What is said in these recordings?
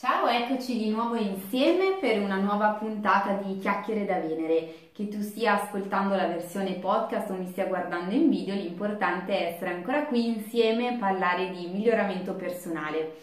Ciao, eccoci di nuovo insieme per una nuova puntata di Chiacchiere da Venere. Che tu stia ascoltando la versione podcast o mi stia guardando in video, l'importante è essere ancora qui insieme e parlare di miglioramento personale.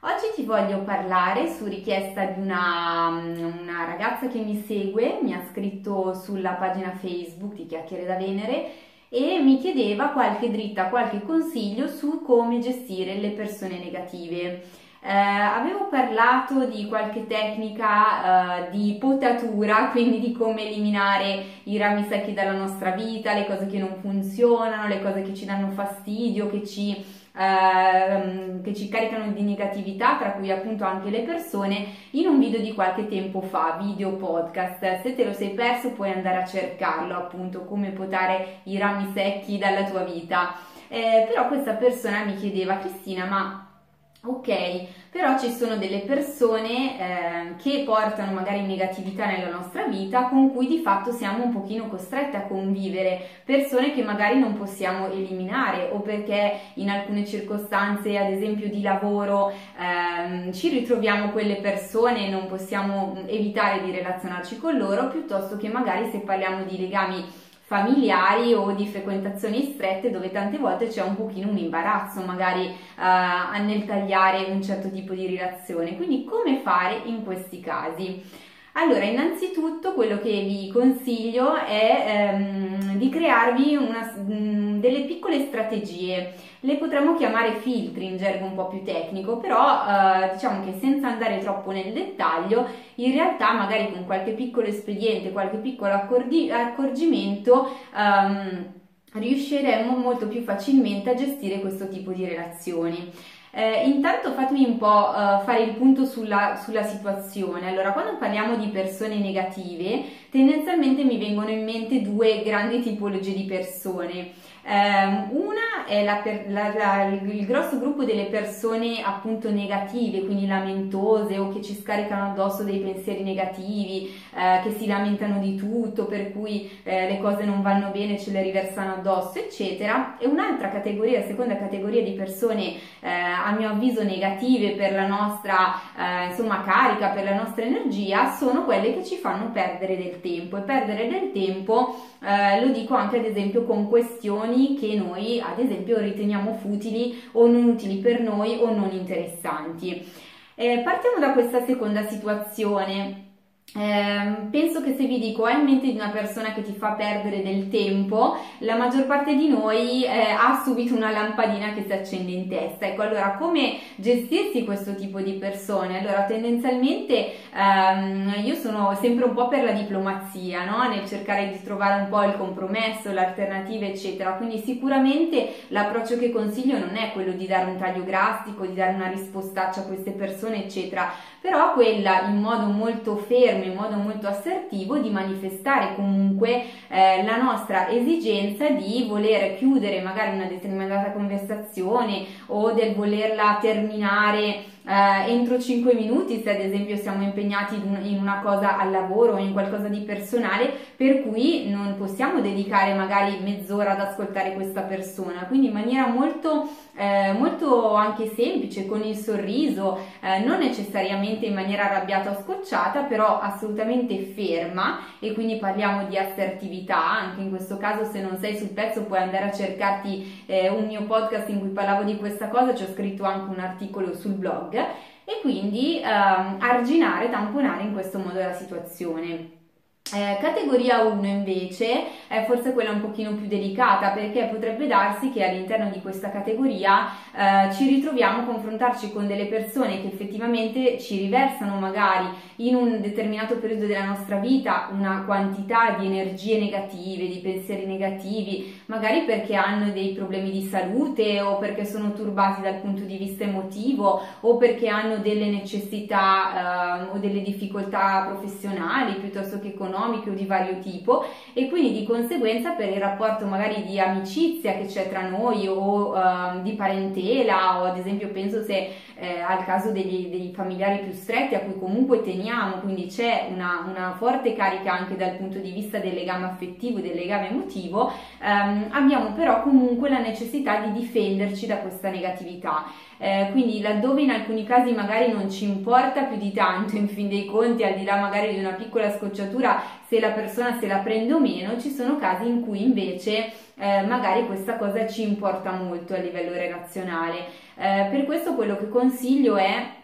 Oggi ti voglio parlare su richiesta di una, una ragazza che mi segue, mi ha scritto sulla pagina Facebook di Chiacchiere da Venere e mi chiedeva qualche dritta, qualche consiglio su come gestire le persone negative. Eh, avevo parlato di qualche tecnica eh, di potatura, quindi di come eliminare i rami secchi dalla nostra vita, le cose che non funzionano, le cose che ci danno fastidio, che ci, eh, che ci caricano di negatività, tra cui appunto anche le persone, in un video di qualche tempo fa, video podcast. Se te lo sei perso puoi andare a cercarlo, appunto, come potare i rami secchi dalla tua vita. Eh, però questa persona mi chiedeva, Cristina, ma Ok, però ci sono delle persone eh, che portano magari negatività nella nostra vita con cui di fatto siamo un pochino costretti a convivere, persone che magari non possiamo eliminare o perché in alcune circostanze, ad esempio di lavoro, ehm, ci ritroviamo quelle persone e non possiamo evitare di relazionarci con loro, piuttosto che magari se parliamo di legami familiari o di frequentazioni strette dove tante volte c'è un pochino un imbarazzo magari uh, nel tagliare un certo tipo di relazione. Quindi come fare in questi casi? Allora, innanzitutto quello che vi consiglio è ehm, di crearvi una, mh, delle piccole strategie. Le potremmo chiamare filtri in gergo un po' più tecnico, però eh, diciamo che senza andare troppo nel dettaglio, in realtà magari con qualche piccolo espediente, qualche piccolo accordi- accorgimento, ehm, riusciremo molto più facilmente a gestire questo tipo di relazioni. Eh, intanto fatemi un po' uh, fare il punto sulla, sulla, situazione. Allora, quando parliamo di persone negative, tendenzialmente mi vengono in mente due grandi tipologie di persone. Um, una è la la, la, il grosso gruppo delle persone appunto negative, quindi lamentose o che ci scaricano addosso dei pensieri negativi, eh, che si lamentano di tutto, per cui eh, le cose non vanno bene, ce le riversano addosso, eccetera. E un'altra categoria, la seconda categoria di persone eh, a mio avviso negative per la nostra eh, insomma carica, per la nostra energia, sono quelle che ci fanno perdere del tempo e perdere del tempo eh, lo dico anche ad esempio con questioni che noi ad esempio riteniamo futili o non utili per noi o non interessanti. Eh, partiamo da questa seconda situazione. Eh, penso che se vi dico hai in mente di una persona che ti fa perdere del tempo, la maggior parte di noi eh, ha subito una lampadina che si accende in testa. Ecco, allora come gestirsi questo tipo di persone? Allora, tendenzialmente ehm, io sono sempre un po' per la diplomazia, no? Nel cercare di trovare un po' il compromesso, l'alternativa, eccetera. Quindi sicuramente l'approccio che consiglio non è quello di dare un taglio drastico, di dare una rispostaccia a queste persone, eccetera, però quella in modo molto fermo fermo in modo molto assertivo di manifestare comunque eh, la nostra esigenza di voler chiudere magari una determinata conversazione o del volerla terminare eh, entro 5 minuti se ad esempio siamo impegnati in una cosa al lavoro o in qualcosa di personale per cui non possiamo dedicare magari mezz'ora ad ascoltare questa persona. Quindi in maniera molto eh, molto anche semplice con il sorriso eh, non necessariamente in maniera arrabbiata o scocciata però assolutamente ferma e quindi parliamo di assertività. Anche in questo caso se non sei sul pezzo puoi andare a cercarti eh, un mio podcast in cui parlavo di questa cosa. Ci ho scritto anche un articolo sul blog e quindi ehm, arginare, tamponare in questo modo la situazione. Eh, categoria 1 invece è forse quella un pochino più delicata perché potrebbe darsi che all'interno di questa categoria eh, ci ritroviamo a confrontarci con delle persone che effettivamente ci riversano magari in un determinato periodo della nostra vita una quantità di energie negative, di pensieri negativi, magari perché hanno dei problemi di salute o perché sono turbati dal punto di vista emotivo o perché hanno delle necessità eh, o delle difficoltà professionali piuttosto che economiche o di vario tipo. E quindi di per il rapporto magari di amicizia che c'è tra noi o uh, di parentela o ad esempio penso se eh, al caso degli, dei familiari più stretti a cui comunque teniamo, quindi c'è una, una, forte carica anche dal punto di vista del legame affettivo, del legame emotivo, ehm, abbiamo però comunque la necessità di difenderci da questa negatività. Eh, quindi laddove in alcuni casi magari non ci importa più di tanto, in fin dei conti, al di là magari di una piccola scocciatura, se la persona se la prende o meno, ci sono casi in cui invece eh, magari questa cosa ci importa molto a livello relazionale. Eh, per questo quello che consiglio è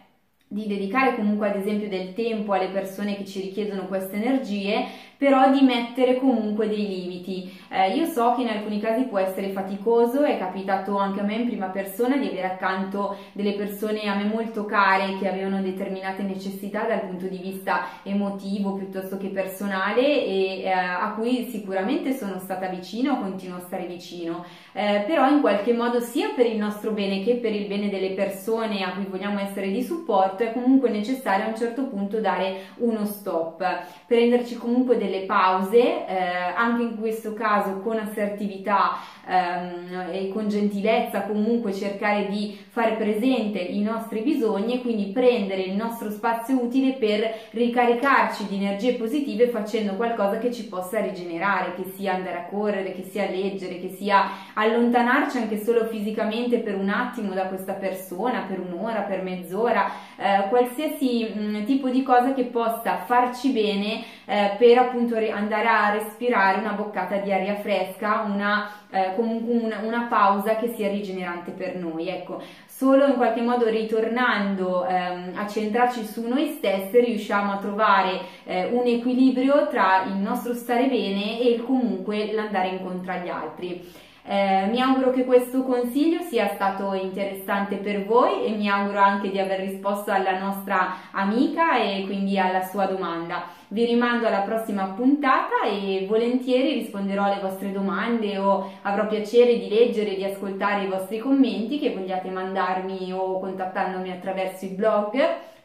di dedicare comunque ad esempio del tempo alle persone che ci richiedono queste energie, però di mettere comunque dei limiti. Eh, io so che in alcuni casi può essere faticoso, è capitato anche a me in prima persona di avere accanto delle persone a me molto care che avevano determinate necessità dal punto di vista emotivo piuttosto che personale e eh, a cui sicuramente sono stata vicino, continuo a stare vicino, eh, però in qualche modo sia per il nostro bene che per il bene delle persone a cui vogliamo essere di supporto è comunque necessario a un certo punto dare uno stop, prenderci comunque delle pause, eh, anche in questo caso con assertività ehm, e con gentilezza comunque cercare di fare presente i nostri bisogni e quindi prendere il nostro spazio utile per ricaricarci di energie positive facendo qualcosa che ci possa rigenerare, che sia andare a correre, che sia leggere, che sia allontanarci anche solo fisicamente per un attimo da questa persona, per un'ora, per mezz'ora, eh, qualsiasi mh, tipo di cosa che possa farci bene eh, per appunto andare a respirare una boccata di aria fresca, una eh, comunque una, una, pausa che sia rigenerante per noi. Ecco, solo in qualche modo ritornando ehm, a centrarci su noi stessi riusciamo a trovare eh, un equilibrio tra il nostro stare bene e comunque l'andare incontro agli altri. Eh, mi auguro che questo consiglio sia stato interessante per voi e mi auguro anche di aver risposto alla nostra amica e quindi alla sua domanda. Vi rimando alla prossima puntata e volentieri risponderò alle vostre domande o avrò piacere di leggere e di ascoltare i vostri commenti che vogliate mandarmi o contattandomi attraverso il blog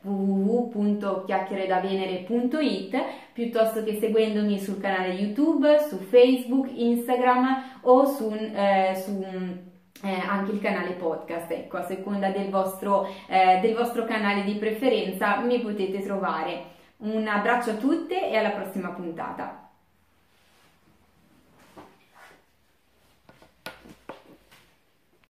www.chiacchieredavenere.it piuttosto che seguendomi sul canale YouTube, su Facebook, Instagram o su, eh, su eh, anche il canale podcast, ecco, a seconda del vostro, eh, del vostro canale di preferenza mi potete trovare. Un abbraccio a tutte e alla prossima puntata.